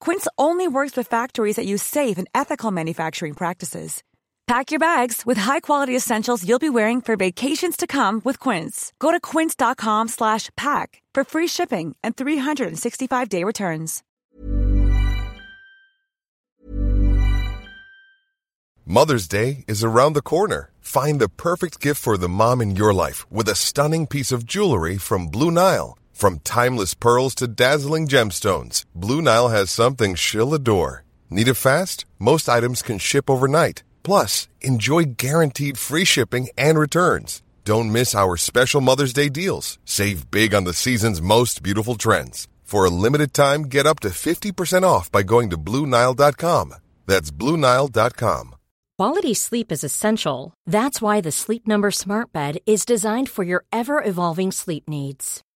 Quince only works with factories that use safe and ethical manufacturing practices. Pack your bags with high-quality essentials you'll be wearing for vacations to come with Quince. Go to quince.com/pack for free shipping and 365-day returns. Mother's Day is around the corner. Find the perfect gift for the mom in your life with a stunning piece of jewelry from Blue Nile. From timeless pearls to dazzling gemstones, Blue Nile has something she'll adore. Need it fast? Most items can ship overnight. Plus, enjoy guaranteed free shipping and returns. Don't miss our special Mother's Day deals. Save big on the season's most beautiful trends. For a limited time, get up to 50% off by going to BlueNile.com. That's BlueNile.com. Quality sleep is essential. That's why the Sleep Number Smart Bed is designed for your ever evolving sleep needs.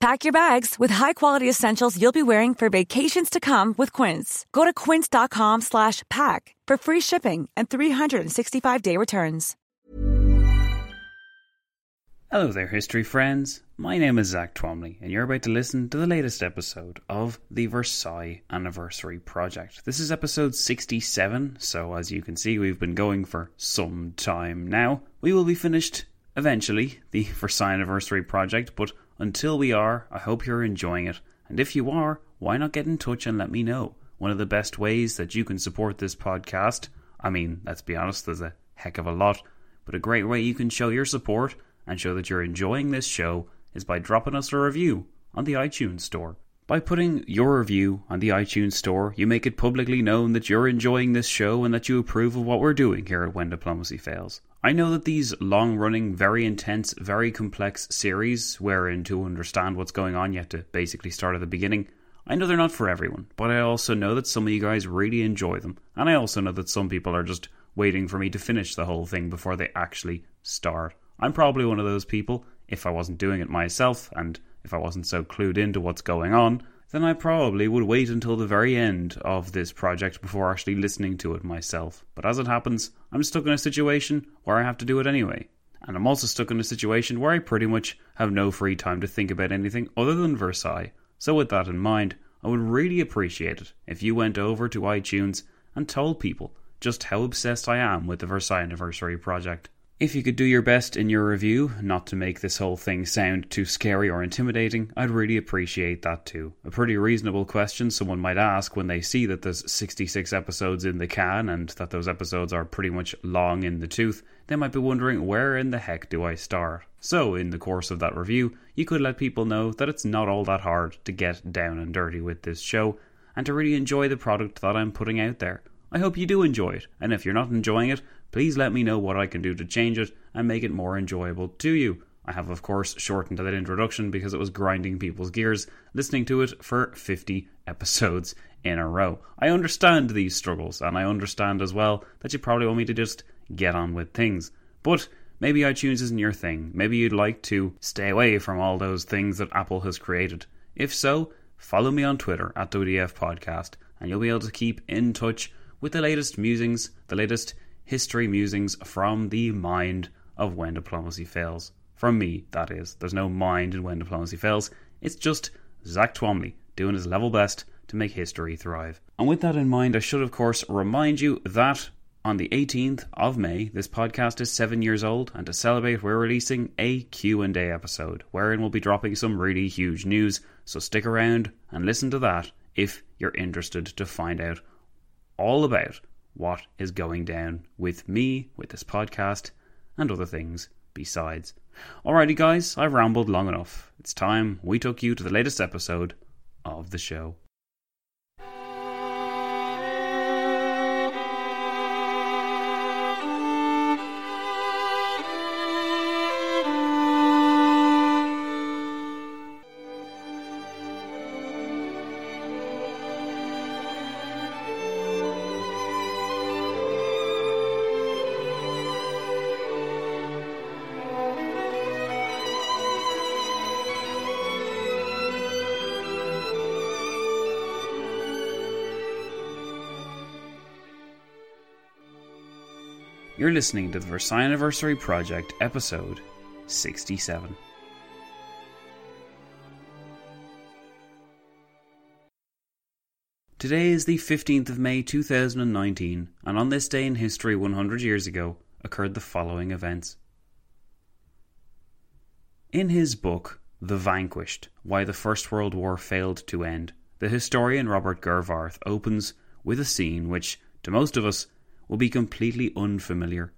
Pack your bags with high-quality essentials you'll be wearing for vacations to come with Quince. Go to quince.com/pack for free shipping and 365-day returns. Hello there, history friends. My name is Zack Twamley, and you're about to listen to the latest episode of the Versailles Anniversary Project. This is episode 67, so as you can see, we've been going for some time now. We will be finished eventually, the Versailles Anniversary Project, but until we are, I hope you're enjoying it. And if you are, why not get in touch and let me know? One of the best ways that you can support this podcast, I mean, let's be honest, there's a heck of a lot, but a great way you can show your support and show that you're enjoying this show is by dropping us a review on the iTunes Store. By putting your review on the iTunes Store, you make it publicly known that you're enjoying this show and that you approve of what we're doing here at When Diplomacy Fails. I know that these long running, very intense, very complex series, wherein to understand what's going on, you have to basically start at the beginning. I know they're not for everyone, but I also know that some of you guys really enjoy them, and I also know that some people are just waiting for me to finish the whole thing before they actually start. I'm probably one of those people, if I wasn't doing it myself, and if I wasn't so clued into what's going on, then I probably would wait until the very end of this project before actually listening to it myself. But as it happens, I'm stuck in a situation where I have to do it anyway. And I'm also stuck in a situation where I pretty much have no free time to think about anything other than Versailles. So, with that in mind, I would really appreciate it if you went over to iTunes and told people just how obsessed I am with the Versailles Anniversary project. If you could do your best in your review not to make this whole thing sound too scary or intimidating, I'd really appreciate that too. A pretty reasonable question someone might ask when they see that there's 66 episodes in the can and that those episodes are pretty much long in the tooth. They might be wondering where in the heck do I start? So, in the course of that review, you could let people know that it's not all that hard to get down and dirty with this show and to really enjoy the product that I'm putting out there. I hope you do enjoy it, and if you're not enjoying it, please let me know what I can do to change it and make it more enjoyable to you. I have, of course, shortened that introduction because it was grinding people's gears listening to it for 50 episodes in a row. I understand these struggles, and I understand as well that you probably want me to just get on with things. But maybe iTunes isn't your thing. Maybe you'd like to stay away from all those things that Apple has created. If so, follow me on Twitter at WDF Podcast, and you'll be able to keep in touch with the latest musings, the latest history musings from the mind of When Diplomacy Fails. From me, that is. There's no mind in When Diplomacy Fails. It's just Zack Twamley doing his level best to make history thrive. And with that in mind, I should of course remind you that on the 18th of May, this podcast is 7 years old and to celebrate we're releasing a Q&A episode wherein we'll be dropping some really huge news. So stick around and listen to that if you're interested to find out all about what is going down with me, with this podcast, and other things besides. Alrighty, guys, I've rambled long enough. It's time we took you to the latest episode of the show. Listening to the Versailles Anniversary Project, episode 67. Today is the 15th of May 2019, and on this day in history 100 years ago occurred the following events. In his book, The Vanquished Why the First World War Failed to End, the historian Robert Gerwarth opens with a scene which, to most of us, will be completely unfamiliar.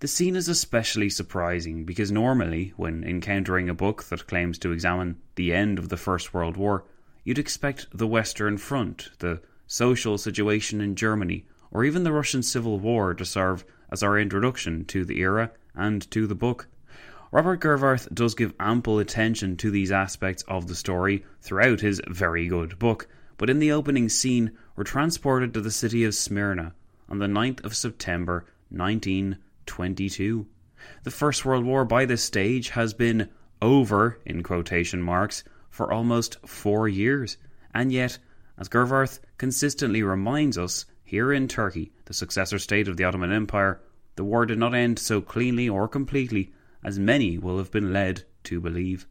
The scene is especially surprising because normally, when encountering a book that claims to examine the end of the First World War, you'd expect the Western Front, the social situation in Germany, or even the Russian Civil War to serve as our introduction to the era and to the book. Robert Gerwarth does give ample attention to these aspects of the story throughout his very good book, but in the opening scene, we're transported to the city of Smyrna, on the 9th of September 1922. The First World War by this stage has been over, in quotation marks, for almost four years, and yet, as Gerwarth consistently reminds us, here in Turkey, the successor state of the Ottoman Empire, the war did not end so cleanly or completely as many will have been led to believe.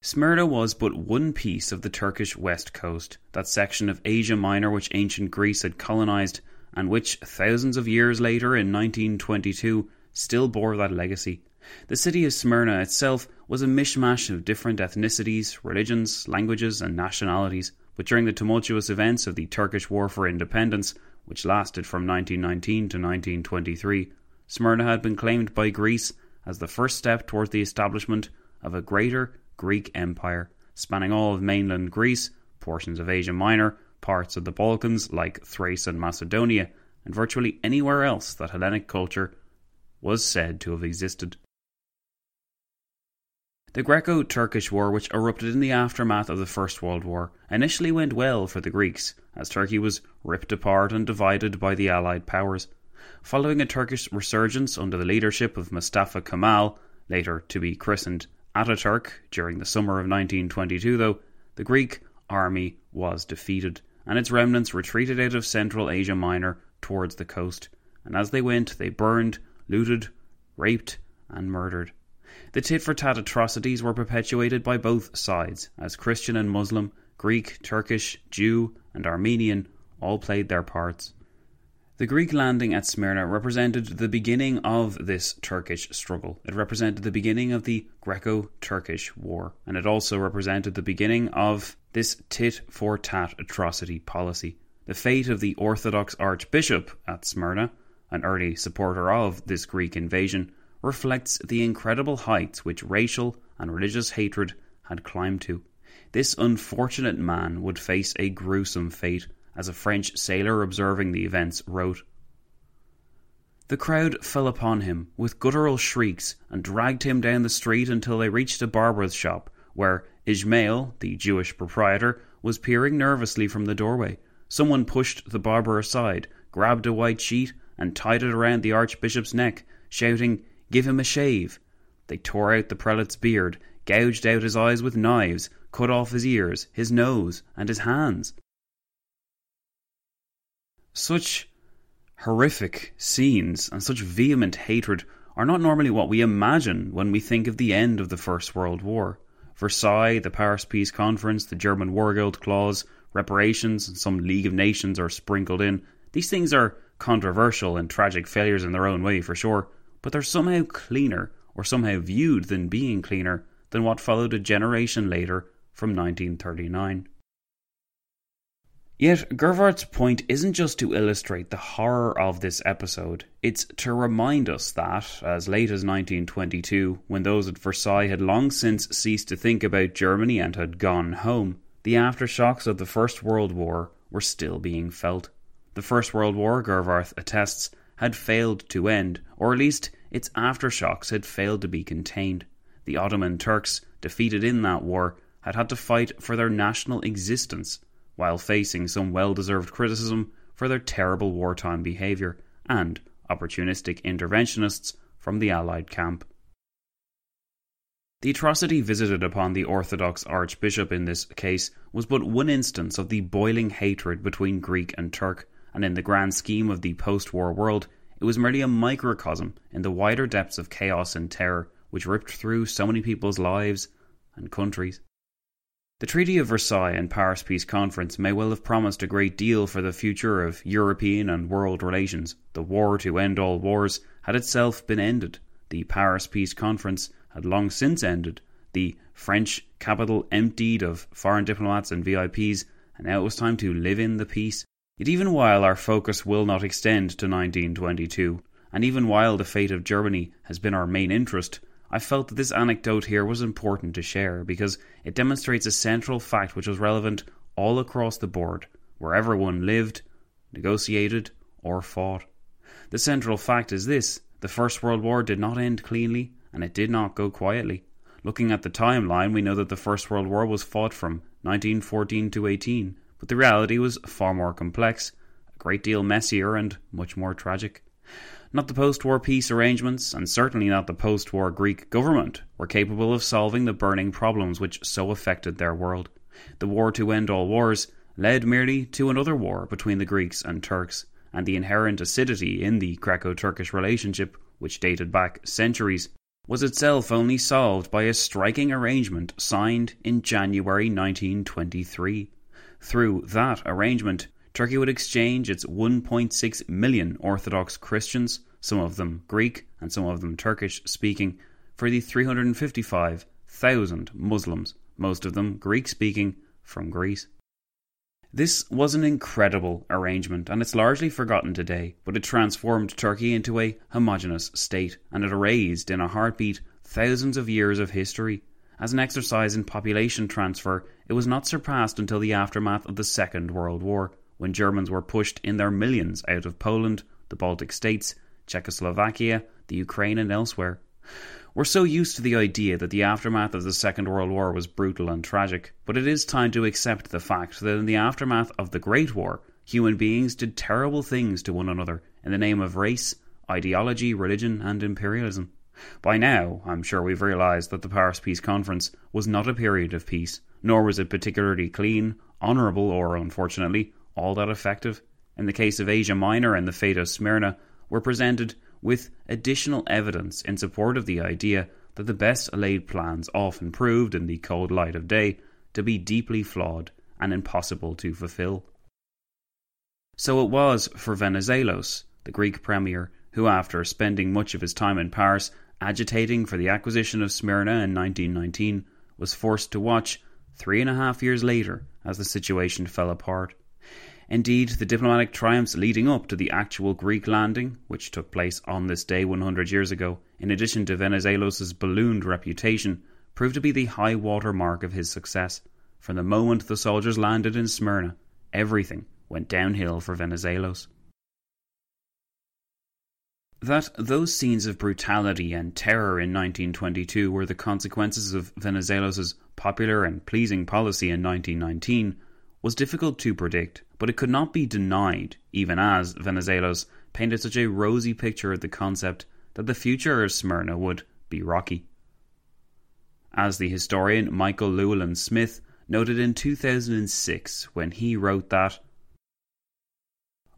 Smyrna was but one piece of the Turkish west coast, that section of Asia Minor which ancient Greece had colonized, and which, thousands of years later, in 1922, still bore that legacy. The city of Smyrna itself was a mishmash of different ethnicities, religions, languages, and nationalities, but during the tumultuous events of the Turkish War for Independence, which lasted from 1919 to 1923, Smyrna had been claimed by Greece as the first step towards the establishment of a greater Greek Empire, spanning all of mainland Greece, portions of Asia Minor, parts of the Balkans like Thrace and Macedonia, and virtually anywhere else that Hellenic culture was said to have existed. The Greco Turkish War, which erupted in the aftermath of the First World War, initially went well for the Greeks, as Turkey was ripped apart and divided by the Allied powers. Following a Turkish resurgence under the leadership of Mustafa Kemal, later to be christened Ataturk during the summer of 1922, though, the Greek army was defeated, and its remnants retreated out of Central Asia Minor towards the coast, and as they went, they burned, looted, raped, and murdered. The tit for tat atrocities were perpetuated by both sides, as Christian and Muslim, Greek, Turkish, Jew, and Armenian all played their parts. The Greek landing at Smyrna represented the beginning of this Turkish struggle. It represented the beginning of the Greco Turkish War, and it also represented the beginning of this tit for tat atrocity policy. The fate of the Orthodox Archbishop at Smyrna, an early supporter of this Greek invasion, reflects the incredible heights which racial and religious hatred had climbed to. This unfortunate man would face a gruesome fate as a French sailor observing the events wrote. The crowd fell upon him with guttural shrieks and dragged him down the street until they reached a barber's shop, where Ismail, the Jewish proprietor, was peering nervously from the doorway. Someone pushed the barber aside, grabbed a white sheet, and tied it around the archbishop's neck, shouting, Give him a shave. They tore out the prelate's beard, gouged out his eyes with knives, cut off his ears, his nose, and his hands. Such horrific scenes and such vehement hatred are not normally what we imagine when we think of the end of the First World War. Versailles, the Paris Peace Conference, the German War Guilt Clause, reparations, and some League of Nations are sprinkled in. These things are controversial and tragic failures in their own way, for sure, but they're somehow cleaner, or somehow viewed than being cleaner, than what followed a generation later from 1939. Yet, Gerwarth's point isn't just to illustrate the horror of this episode, it's to remind us that, as late as 1922, when those at Versailles had long since ceased to think about Germany and had gone home, the aftershocks of the First World War were still being felt. The First World War, Gerwarth attests, had failed to end, or at least its aftershocks had failed to be contained. The Ottoman Turks, defeated in that war, had had to fight for their national existence while facing some well deserved criticism for their terrible wartime behaviour and opportunistic interventionists from the Allied camp. The atrocity visited upon the Orthodox Archbishop in this case was but one instance of the boiling hatred between Greek and Turk, and in the grand scheme of the post war world, it was merely a microcosm in the wider depths of chaos and terror which ripped through so many people's lives and countries. The Treaty of Versailles and Paris Peace Conference may well have promised a great deal for the future of European and world relations. The war to end all wars had itself been ended. The Paris Peace Conference had long since ended. The French capital emptied of foreign diplomats and VIPs, and now it was time to live in the peace. Yet, even while our focus will not extend to 1922, and even while the fate of Germany has been our main interest, I felt that this anecdote here was important to share because it demonstrates a central fact which was relevant all across the board, wherever one lived, negotiated, or fought. The central fact is this the First World War did not end cleanly, and it did not go quietly. Looking at the timeline, we know that the First World War was fought from 1914 to 18, but the reality was far more complex, a great deal messier, and much more tragic. Not the post war peace arrangements, and certainly not the post war Greek government, were capable of solving the burning problems which so affected their world. The war to end all wars led merely to another war between the Greeks and Turks, and the inherent acidity in the Greco Turkish relationship, which dated back centuries, was itself only solved by a striking arrangement signed in January 1923. Through that arrangement, Turkey would exchange its 1.6 million Orthodox Christians, some of them Greek and some of them Turkish speaking, for the 355,000 Muslims, most of them Greek speaking, from Greece. This was an incredible arrangement, and it's largely forgotten today, but it transformed Turkey into a homogeneous state, and it erased in a heartbeat thousands of years of history. As an exercise in population transfer, it was not surpassed until the aftermath of the Second World War, when Germans were pushed in their millions out of Poland, the Baltic states, Czechoslovakia, the Ukraine, and elsewhere. We're so used to the idea that the aftermath of the Second World War was brutal and tragic, but it is time to accept the fact that in the aftermath of the Great War, human beings did terrible things to one another in the name of race, ideology, religion, and imperialism. By now, I'm sure we've realised that the Paris Peace Conference was not a period of peace, nor was it particularly clean, honourable, or, unfortunately, all that effective. In the case of Asia Minor and the fate of Smyrna, were presented with additional evidence in support of the idea that the best laid plans often proved, in the cold light of day, to be deeply flawed and impossible to fulfill. So it was for Venizelos, the Greek premier, who, after spending much of his time in Paris agitating for the acquisition of Smyrna in 1919, was forced to watch, three and a half years later, as the situation fell apart. Indeed, the diplomatic triumphs leading up to the actual Greek landing, which took place on this day 100 years ago, in addition to Venizelos' ballooned reputation, proved to be the high water mark of his success. From the moment the soldiers landed in Smyrna, everything went downhill for Venizelos. That those scenes of brutality and terror in 1922 were the consequences of Venizelos' popular and pleasing policy in 1919 was difficult to predict, but it could not be denied, even as Venizelos painted such a rosy picture of the concept that the future of Smyrna would be rocky. As the historian Michael Llewellyn Smith noted in 2006 when he wrote that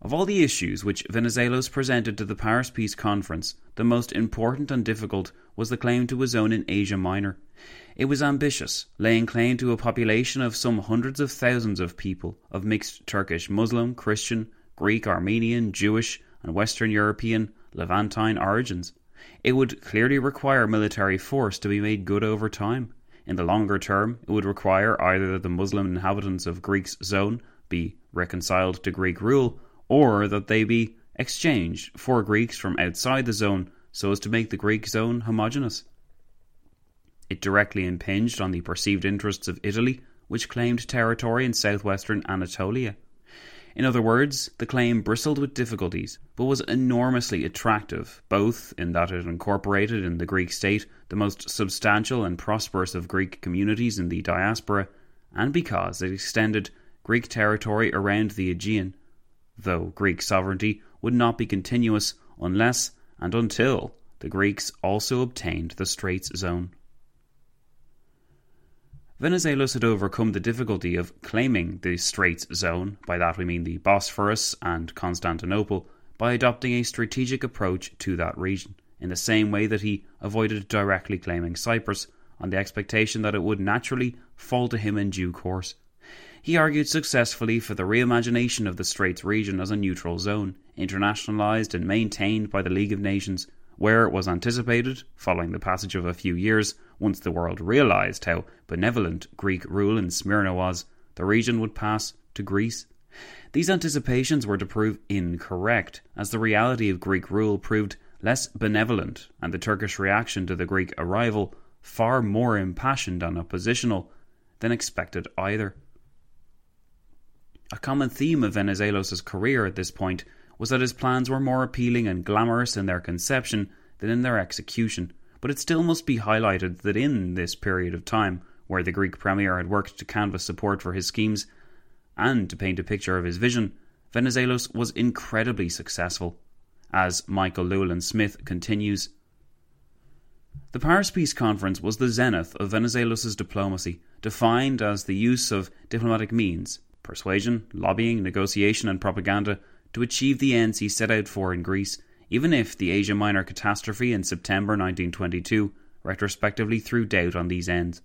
of all the issues which Venizelos presented to the Paris Peace Conference, the most important and difficult was the claim to a zone in Asia Minor. It was ambitious, laying claim to a population of some hundreds of thousands of people of mixed Turkish Muslim, Christian, Greek, Armenian, Jewish, and Western European, Levantine origins. It would clearly require military force to be made good over time. In the longer term, it would require either that the Muslim inhabitants of Greek's zone be reconciled to Greek rule or that they be exchanged for Greeks from outside the zone so as to make the Greek zone homogeneous. It directly impinged on the perceived interests of Italy, which claimed territory in southwestern Anatolia. In other words, the claim bristled with difficulties, but was enormously attractive, both in that it incorporated in the Greek state the most substantial and prosperous of Greek communities in the diaspora, and because it extended Greek territory around the Aegean, though Greek sovereignty would not be continuous unless and until the Greeks also obtained the Straits Zone. Venizelos had overcome the difficulty of claiming the Straits Zone, by that we mean the Bosphorus and Constantinople, by adopting a strategic approach to that region, in the same way that he avoided directly claiming Cyprus, on the expectation that it would naturally fall to him in due course. He argued successfully for the reimagination of the Straits region as a neutral zone, internationalised and maintained by the League of Nations, where it was anticipated, following the passage of a few years, once the world realised how benevolent Greek rule in Smyrna was, the region would pass to Greece. These anticipations were to prove incorrect, as the reality of Greek rule proved less benevolent, and the Turkish reaction to the Greek arrival far more impassioned and oppositional than expected either. A common theme of Venizelos' career at this point was that his plans were more appealing and glamorous in their conception than in their execution, but it still must be highlighted that in this period of time, where the Greek premier had worked to canvass support for his schemes and to paint a picture of his vision, Venizelos was incredibly successful. As Michael Llewellyn Smith continues, the Paris Peace Conference was the zenith of Venizelos' diplomacy, defined as the use of diplomatic means, persuasion, lobbying, negotiation, and propaganda to achieve the ends he set out for in Greece, even if the Asia Minor catastrophe in September 1922 retrospectively threw doubt on these ends.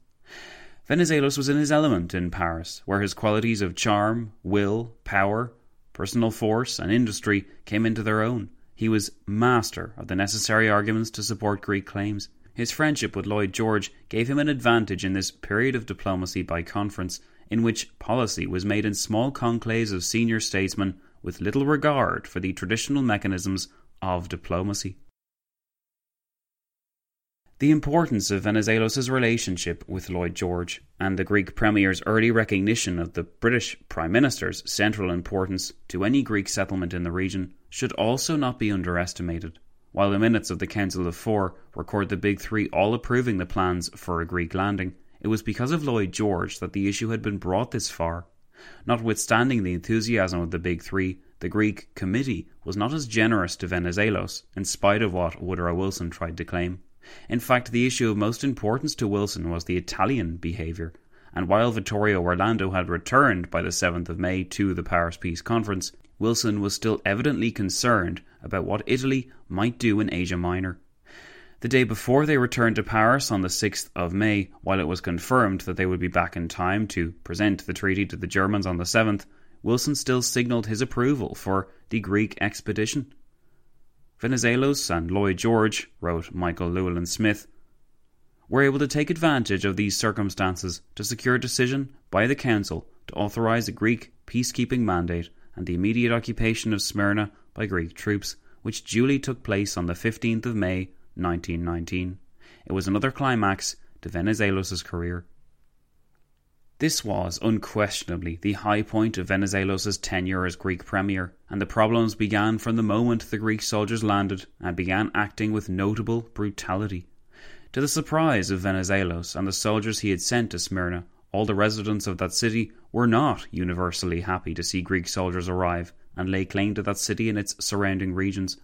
Venizelos was in his element in Paris, where his qualities of charm, will, power, personal force, and industry came into their own. He was master of the necessary arguments to support Greek claims. His friendship with Lloyd George gave him an advantage in this period of diplomacy by conference, in which policy was made in small conclaves of senior statesmen with little regard for the traditional mechanisms of diplomacy. The importance of Venizelos' relationship with Lloyd George and the Greek Premier's early recognition of the British Prime Minister's central importance to any Greek settlement in the region should also not be underestimated. While the minutes of the Council of Four record the Big Three all approving the plans for a Greek landing, it was because of Lloyd George that the issue had been brought this far. Notwithstanding the enthusiasm of the Big Three, the Greek committee was not as generous to Venizelos, in spite of what Woodrow Wilson tried to claim. In fact, the issue of most importance to Wilson was the Italian behaviour, and while Vittorio Orlando had returned by the 7th of May to the Paris Peace Conference, Wilson was still evidently concerned about what Italy might do in Asia Minor. The day before they returned to Paris on the 6th of May, while it was confirmed that they would be back in time to present the treaty to the Germans on the 7th, Wilson still signalled his approval for the Greek expedition. Venizelos and Lloyd George, wrote Michael Llewellyn Smith, were able to take advantage of these circumstances to secure a decision by the Council to authorise a Greek peacekeeping mandate and the immediate occupation of Smyrna by Greek troops, which duly took place on the 15th of May 1919. It was another climax to Venizelos' career. This was unquestionably the high point of Venizelos' tenure as Greek premier, and the problems began from the moment the Greek soldiers landed and began acting with notable brutality. To the surprise of Venizelos and the soldiers he had sent to Smyrna, all the residents of that city were not universally happy to see Greek soldiers arrive and lay claim to that city and its surrounding regions.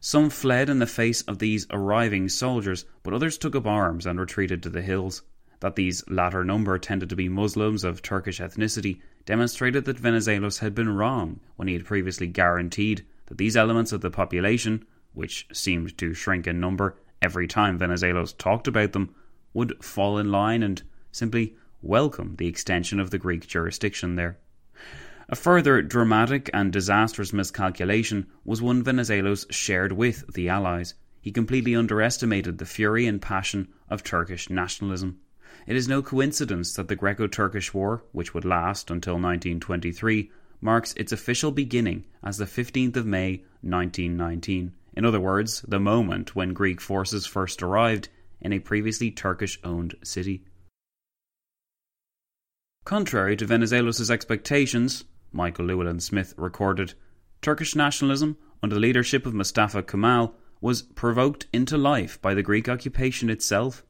Some fled in the face of these arriving soldiers, but others took up arms and retreated to the hills. That these latter number tended to be Muslims of Turkish ethnicity demonstrated that Venizelos had been wrong when he had previously guaranteed that these elements of the population, which seemed to shrink in number every time Venizelos talked about them, would fall in line and simply welcome the extension of the Greek jurisdiction there. A further dramatic and disastrous miscalculation was one Venizelos shared with the Allies. He completely underestimated the fury and passion of Turkish nationalism. It is no coincidence that the Greco Turkish War, which would last until 1923, marks its official beginning as the 15th of May 1919. In other words, the moment when Greek forces first arrived in a previously Turkish owned city. Contrary to Venizelos' expectations, Michael Llewellyn Smith recorded, Turkish nationalism, under the leadership of Mustafa Kemal, was provoked into life by the Greek occupation itself.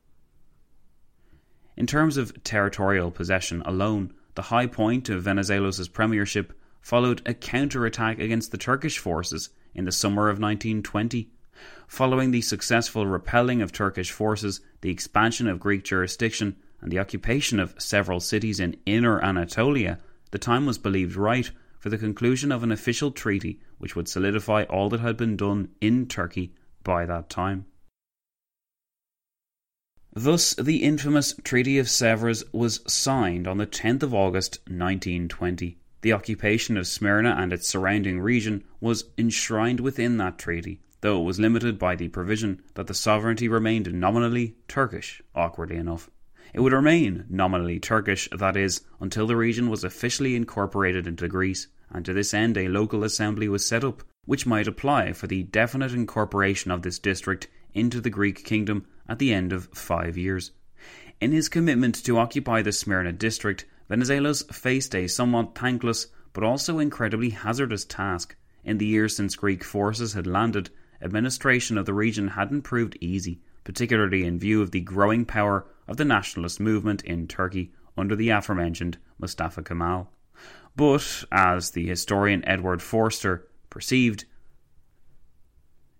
In terms of territorial possession alone, the high point of Venizelos' premiership followed a counter-attack against the Turkish forces in the summer of 1920. Following the successful repelling of Turkish forces, the expansion of Greek jurisdiction, and the occupation of several cities in Inner Anatolia, the time was believed right for the conclusion of an official treaty which would solidify all that had been done in Turkey by that time. Thus, the infamous Treaty of Sèvres was signed on the 10th of August 1920. The occupation of Smyrna and its surrounding region was enshrined within that treaty, though it was limited by the provision that the sovereignty remained nominally Turkish, awkwardly enough. It would remain nominally Turkish, that is, until the region was officially incorporated into Greece, and to this end a local assembly was set up, which might apply for the definite incorporation of this district into the Greek kingdom at the end of five years. In his commitment to occupy the Smyrna district, Venizelos faced a somewhat thankless but also incredibly hazardous task. In the years since Greek forces had landed, administration of the region hadn't proved easy, particularly in view of the growing power of the nationalist movement in Turkey under the aforementioned Mustafa Kemal. But, as the historian Edward Forster perceived,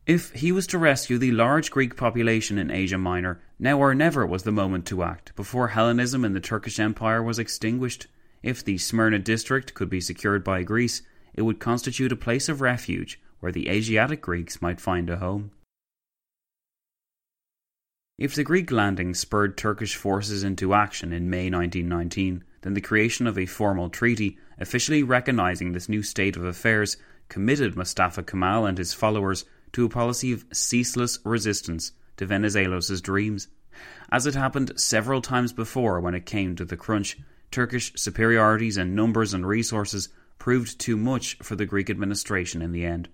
if he was to rescue the large Greek population in Asia Minor, now or never was the moment to act, before Hellenism in the Turkish Empire was extinguished. If the Smyrna district could be secured by Greece, it would constitute a place of refuge where the Asiatic Greeks might find a home. If the Greek landing spurred Turkish forces into action in May 1919, then the creation of a formal treaty officially recognizing this new state of affairs committed Mustafa Kemal and his followers to a policy of ceaseless resistance to Venizelos' dreams. As it happened several times before when it came to the crunch, Turkish superiorities in numbers and resources proved too much for the Greek administration in the end.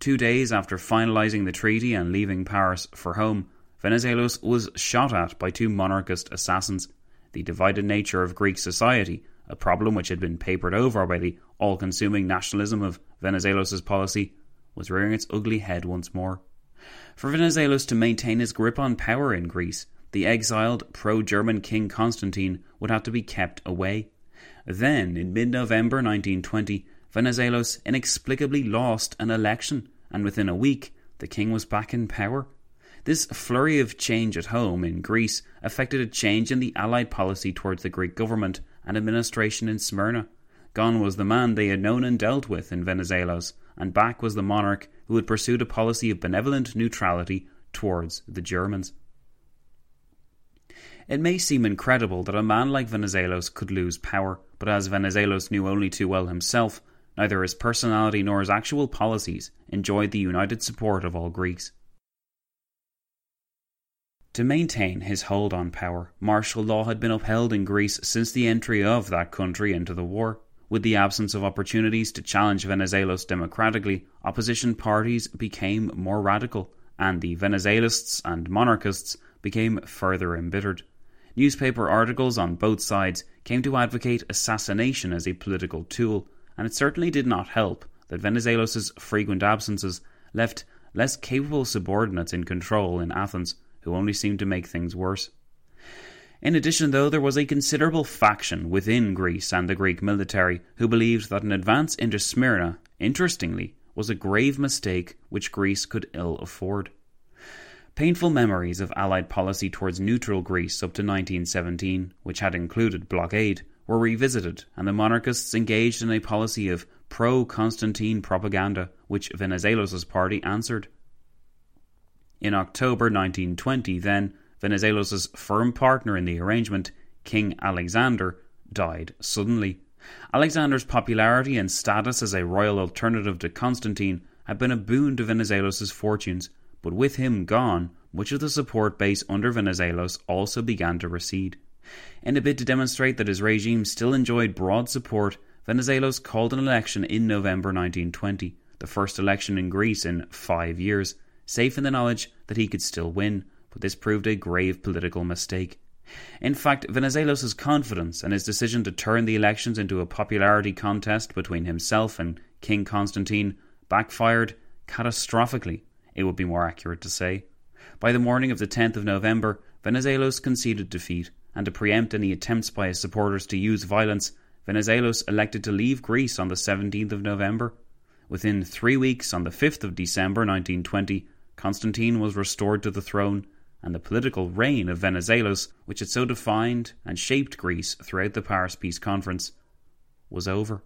Two days after finalizing the treaty and leaving Paris for home, Venizelos was shot at by two monarchist assassins. The divided nature of Greek society, a problem which had been papered over by the all consuming nationalism of Venizelos' policy, was rearing its ugly head once more. For Venizelos to maintain his grip on power in Greece, the exiled pro German King Constantine would have to be kept away. Then, in mid November 1920, Venizelos inexplicably lost an election, and within a week, the king was back in power. This flurry of change at home in Greece affected a change in the Allied policy towards the Greek government and administration in Smyrna. Gone was the man they had known and dealt with in Venizelos, and back was the monarch who had pursued a policy of benevolent neutrality towards the Germans. It may seem incredible that a man like Venizelos could lose power, but as Venizelos knew only too well himself, neither his personality nor his actual policies enjoyed the united support of all Greeks. To maintain his hold on power, martial law had been upheld in Greece since the entry of that country into the war. With the absence of opportunities to challenge Venizelos democratically, opposition parties became more radical, and the Venizelists and monarchists became further embittered. Newspaper articles on both sides came to advocate assassination as a political tool, and it certainly did not help that Venizelos' frequent absences left less capable subordinates in control in Athens, who only seemed to make things worse. In addition, though, there was a considerable faction within Greece and the Greek military who believed that an advance into Smyrna, interestingly, was a grave mistake which Greece could ill afford. Painful memories of Allied policy towards neutral Greece up to 1917, which had included blockade, were revisited, and the monarchists engaged in a policy of pro Constantine propaganda, which Venizelos' party answered. In October 1920, then, Venizelos' firm partner in the arrangement, King Alexander, died suddenly. Alexander's popularity and status as a royal alternative to Constantine had been a boon to Venizelos' fortunes, but with him gone, much of the support base under Venizelos also began to recede. In a bid to demonstrate that his regime still enjoyed broad support, Venizelos called an election in November 1920, the first election in Greece in five years, safe in the knowledge that he could still win, but this proved a grave political mistake. In fact, Venizelos' confidence and his decision to turn the elections into a popularity contest between himself and King Constantine backfired catastrophically, it would be more accurate to say. By the morning of the 10th of November, Venizelos conceded defeat, and to preempt any attempts by his supporters to use violence, Venizelos elected to leave Greece on the 17th of November. Within three weeks, on the 5th of December 1920, Constantine was restored to the throne, and the political reign of Venizelos, which had so defined and shaped Greece throughout the Paris Peace Conference, was over.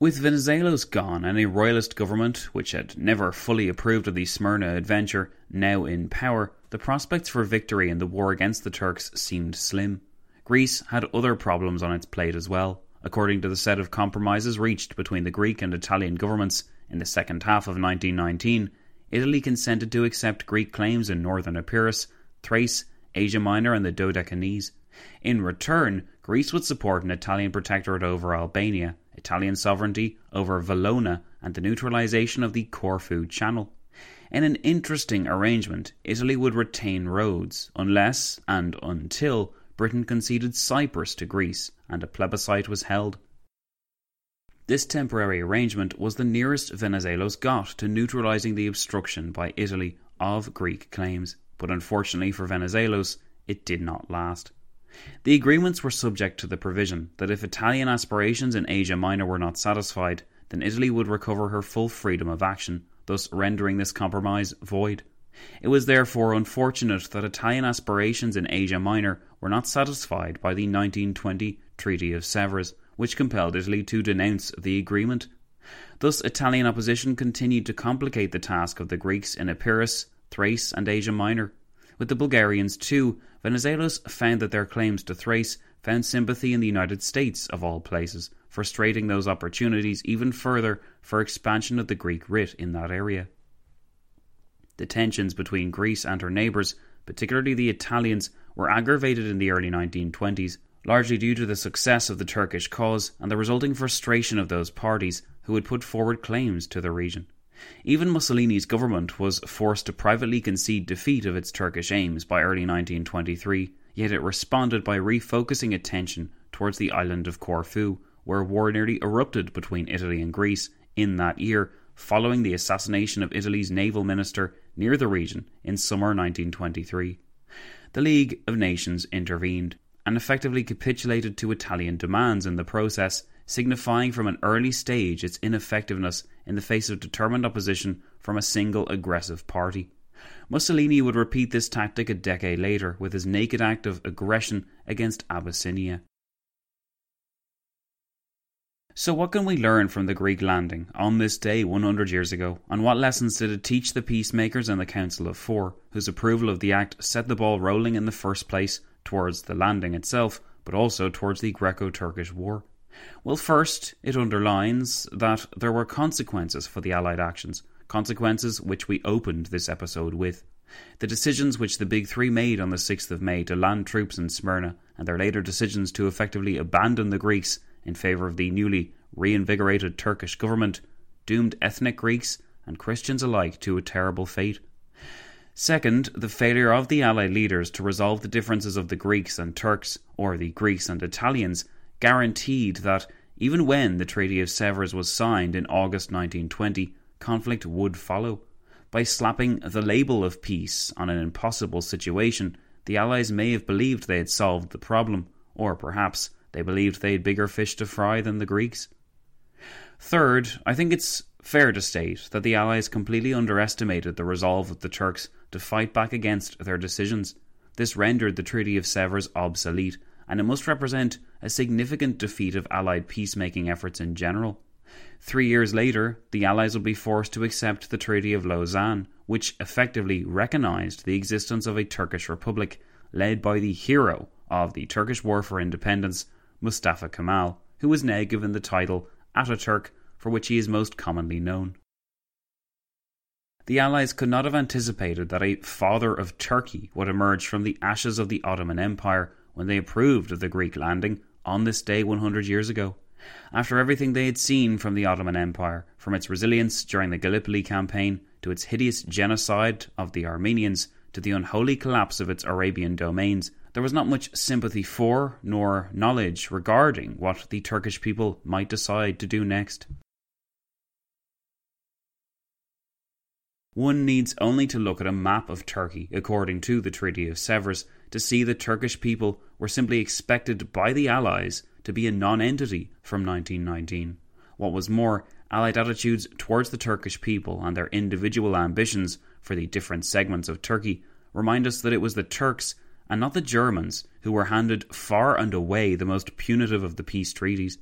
With Venizelos gone and a royalist government, which had never fully approved of the Smyrna adventure, now in power, the prospects for victory in the war against the Turks seemed slim. Greece had other problems on its plate as well. According to the set of compromises reached between the Greek and Italian governments in the second half of 1919, Italy consented to accept Greek claims in northern Epirus, Thrace, Asia Minor, and the Dodecanese. In return, Greece would support an Italian protectorate over Albania, Italian sovereignty over Valona, and the neutralization of the Corfu Channel. In an interesting arrangement, Italy would retain Rhodes unless and until Britain conceded Cyprus to Greece and a plebiscite was held. This temporary arrangement was the nearest Venizelos got to neutralizing the obstruction by Italy of Greek claims, but unfortunately for Venizelos, it did not last. The agreements were subject to the provision that if Italian aspirations in Asia Minor were not satisfied, then Italy would recover her full freedom of action, thus rendering this compromise void. It was therefore unfortunate that Italian aspirations in Asia Minor were not satisfied by the 1920 Treaty of Sèvres, which compelled Italy to denounce the agreement. Thus, Italian opposition continued to complicate the task of the Greeks in Epirus, Thrace, and Asia Minor. With the Bulgarians, too, Venizelos found that their claims to Thrace found sympathy in the United States, of all places, frustrating those opportunities even further for expansion of the Greek writ in that area. The tensions between Greece and her neighbours, particularly the Italians, were aggravated in the early 1920s, largely due to the success of the Turkish cause and the resulting frustration of those parties who had put forward claims to the region. Even Mussolini's government was forced to privately concede defeat of its Turkish aims by early 1923, yet it responded by refocusing attention towards the island of Corfu, where war nearly erupted between Italy and Greece in that year, following the assassination of Italy's naval minister near the region in summer 1923. The League of Nations intervened and effectively capitulated to Italian demands in the process, signifying from an early stage its ineffectiveness in the face of determined opposition from a single aggressive party. Mussolini would repeat this tactic a decade later with his naked act of aggression against Abyssinia. So, what can we learn from the Greek landing on this day 100 years ago, and what lessons did it teach the peacemakers and the Council of Four, whose approval of the act set the ball rolling in the first place towards the landing itself, but also towards the Greco Turkish War? Well, first, it underlines that there were consequences for the Allied actions, consequences which we opened this episode with. The decisions which the Big Three made on the 6th of May to land troops in Smyrna, and their later decisions to effectively abandon the Greeks in favour of the newly reinvigorated Turkish government, doomed ethnic Greeks and Christians alike to a terrible fate. Second, the failure of the Allied leaders to resolve the differences of the Greeks and Turks, or the Greeks and Italians, guaranteed that even when the Treaty of Sèvres was signed in August 1920, conflict would follow. By slapping the label of peace on an impossible situation, the Allies may have believed they had solved the problem, or perhaps they believed they had bigger fish to fry than the Greeks. Third, I think it's fair to state that the Allies completely underestimated the resolve of the Turks to fight back against their decisions. This rendered the Treaty of Sèvres obsolete, and it must represent a significant defeat of Allied peacemaking efforts in general. Three years later, the Allies would be forced to accept the Treaty of Lausanne, which effectively recognised the existence of a Turkish republic led by the hero of the Turkish War for Independence, Mustafa Kemal, who was now given the title Ataturk, for which he is most commonly known. The Allies could not have anticipated that a father of Turkey would emerge from the ashes of the Ottoman Empire when they approved of the Greek landing on this day 100 years ago. After everything they had seen from the Ottoman Empire, from its resilience during the Gallipoli campaign to its hideous genocide of the Armenians to the unholy collapse of its Arabian domains, there was not much sympathy for nor knowledge regarding what the Turkish people might decide to do next. One needs only to look at a map of Turkey according to the Treaty of Sèvres to see the Turkish people were simply expected by the Allies to be a non entity from 1919. What was more, Allied attitudes towards the Turkish people and their individual ambitions for the different segments of Turkey remind us that it was the Turks and not the Germans who were handed far and away the most punitive of the peace treaties.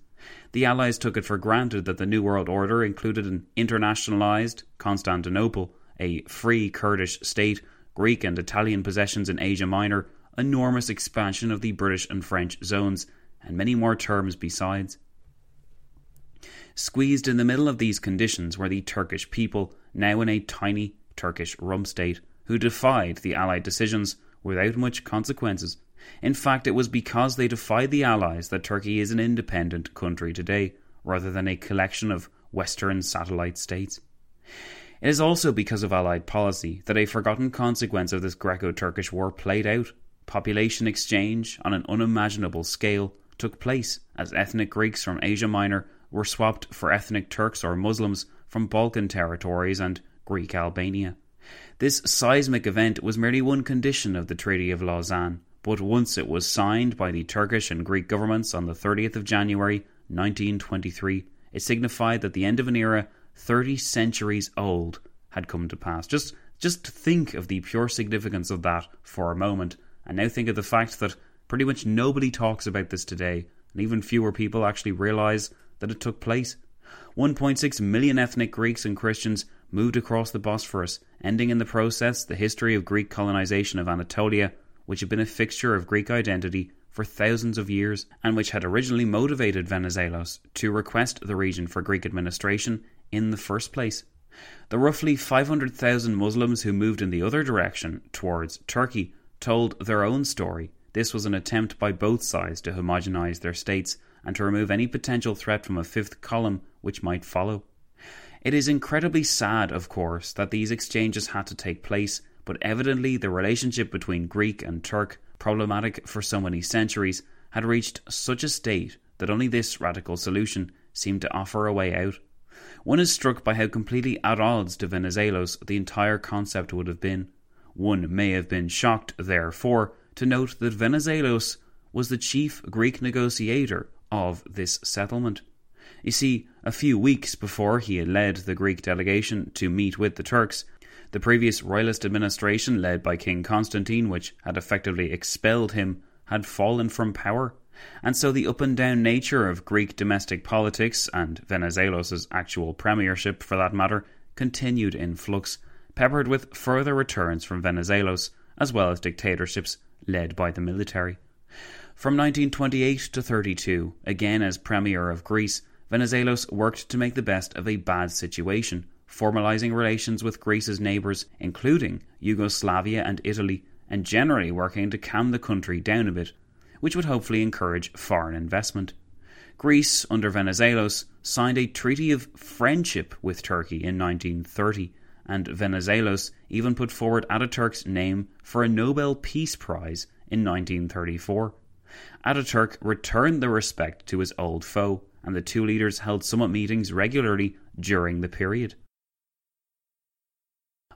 The Allies took it for granted that the New World Order included an internationalized Constantinople, a free Kurdish state, Greek and Italian possessions in Asia Minor, enormous expansion of the British and French zones, and many more terms besides. Squeezed in the middle of these conditions were the Turkish people, now in a tiny Turkish rump state, who defied the Allied decisions without much consequences. In fact, it was because they defied the Allies that Turkey is an independent country today, rather than a collection of Western satellite states. It is also because of Allied policy that a forgotten consequence of this Greco Turkish war played out. Population exchange on an unimaginable scale took place as ethnic Greeks from Asia Minor were swapped for ethnic Turks or Muslims from Balkan territories and Greek Albania. This seismic event was merely one condition of the Treaty of Lausanne, but once it was signed by the Turkish and Greek governments on the 30th of January 1923, it signified that the end of an era 30 centuries old had come to pass. Just just think of the pure significance of that for a moment, and now think of the fact that pretty much nobody talks about this today, and even fewer people actually realize that it took place. 1.6 million ethnic Greeks and Christians moved across the Bosphorus, ending in the process the history of Greek colonization of Anatolia, which had been a fixture of Greek identity for thousands of years, and which had originally motivated Venizelos to request the region for Greek administration in the first place. The roughly 500,000 Muslims who moved in the other direction, towards Turkey, told their own story. This was an attempt by both sides to homogenize their states and to remove any potential threat from a fifth column which might follow. It is incredibly sad, of course, that these exchanges had to take place, but evidently the relationship between Greek and Turk, problematic for so many centuries, had reached such a state that only this radical solution seemed to offer a way out. One is struck by how completely at odds to Venizelos the entire concept would have been. One may have been shocked, therefore, to note that Venizelos was the chief Greek negotiator of this settlement. You see, a few weeks before he had led the Greek delegation to meet with the Turks, the previous royalist administration, led by King Constantine, which had effectively expelled him, had fallen from power. And so the up and down nature of Greek domestic politics, and Venizelos' actual premiership for that matter, continued in flux, peppered with further returns from Venizelos, as well as dictatorships led by the military. From 1928 to 32, again as Premier of Greece, Venizelos worked to make the best of a bad situation, formalizing relations with Greece's neighbours, including Yugoslavia and Italy, and generally working to calm the country down a bit, which would hopefully encourage foreign investment. Greece, under Venizelos, signed a treaty of friendship with Turkey in 1930, and Venizelos even put forward Ataturk's name for a Nobel Peace Prize in 1934. Ataturk returned the respect to his old foe, and the two leaders held summit meetings regularly during the period.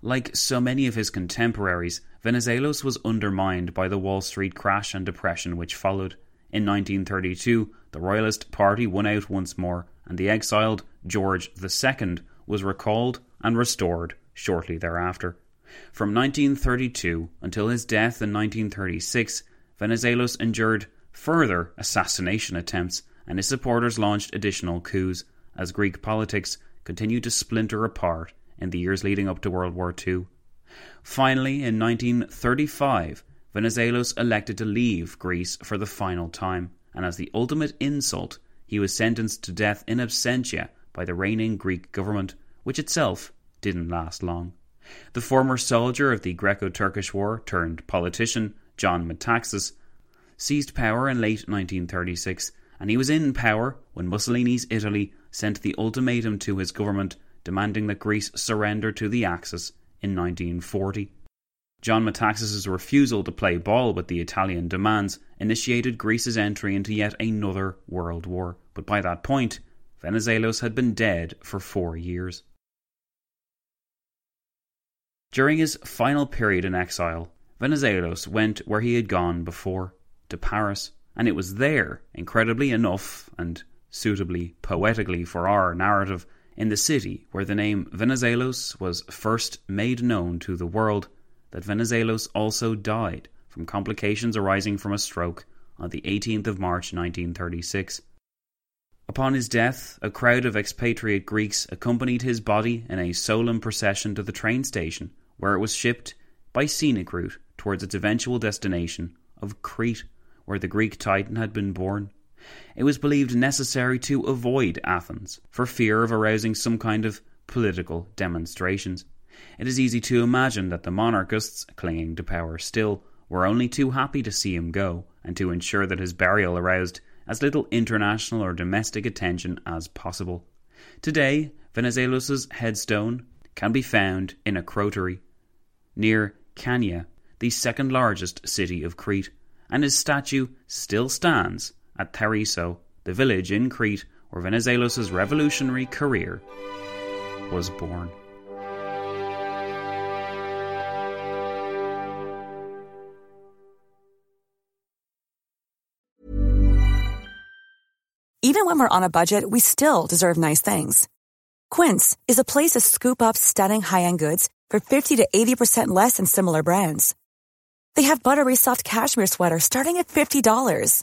Like so many of his contemporaries, Venizelos was undermined by the Wall Street crash and depression which followed. In 1932, the Royalist Party won out once more, and the exiled George II was recalled and restored shortly thereafter. From 1932 until his death in 1936, Venizelos endured further assassination attempts, and his supporters launched additional coups as Greek politics continued to splinter apart in the years leading up to World War II. Finally, in 1935, Venizelos elected to leave Greece for the final time, and as the ultimate insult, he was sentenced to death in absentia by the reigning Greek government, which itself didn't last long. The former soldier of the Greco Turkish War turned politician, John Metaxas, seized power in late 1936, and he was in power when Mussolini's Italy sent the ultimatum to his government demanding that Greece surrender to the Axis in 1940. John Metaxas's refusal to play ball with the Italian demands initiated Greece's entry into yet another world war, but by that point, Venizelos had been dead for four years. During his final period in exile, Venizelos went where he had gone before, to Paris, and it was there, incredibly enough and suitably poetically for our narrative, in the city where the name Venizelos was first made known to the world, that Venizelos also died from complications arising from a stroke on the 18th of March 1936. Upon his death, a crowd of expatriate Greeks accompanied his body in a solemn procession to the train station, where it was shipped by scenic route towards its eventual destination of Crete, where the Greek titan had been born it was believed necessary to avoid Athens for fear of arousing some kind of political demonstrations. It is easy to imagine that the monarchists, clinging to power still, were only too happy to see him go and to ensure that his burial aroused as little international or domestic attention as possible. Today, Venizelos' headstone can be found in Akrotiri, near Chania, the second largest city of Crete, and his statue still stands at Theriso, the village in Crete where Venizelos' revolutionary career was born. Even when we're on a budget, we still deserve nice things. Quince is a place to scoop up stunning high-end goods for 50 to 80% less than similar brands. They have buttery soft cashmere sweaters starting at $50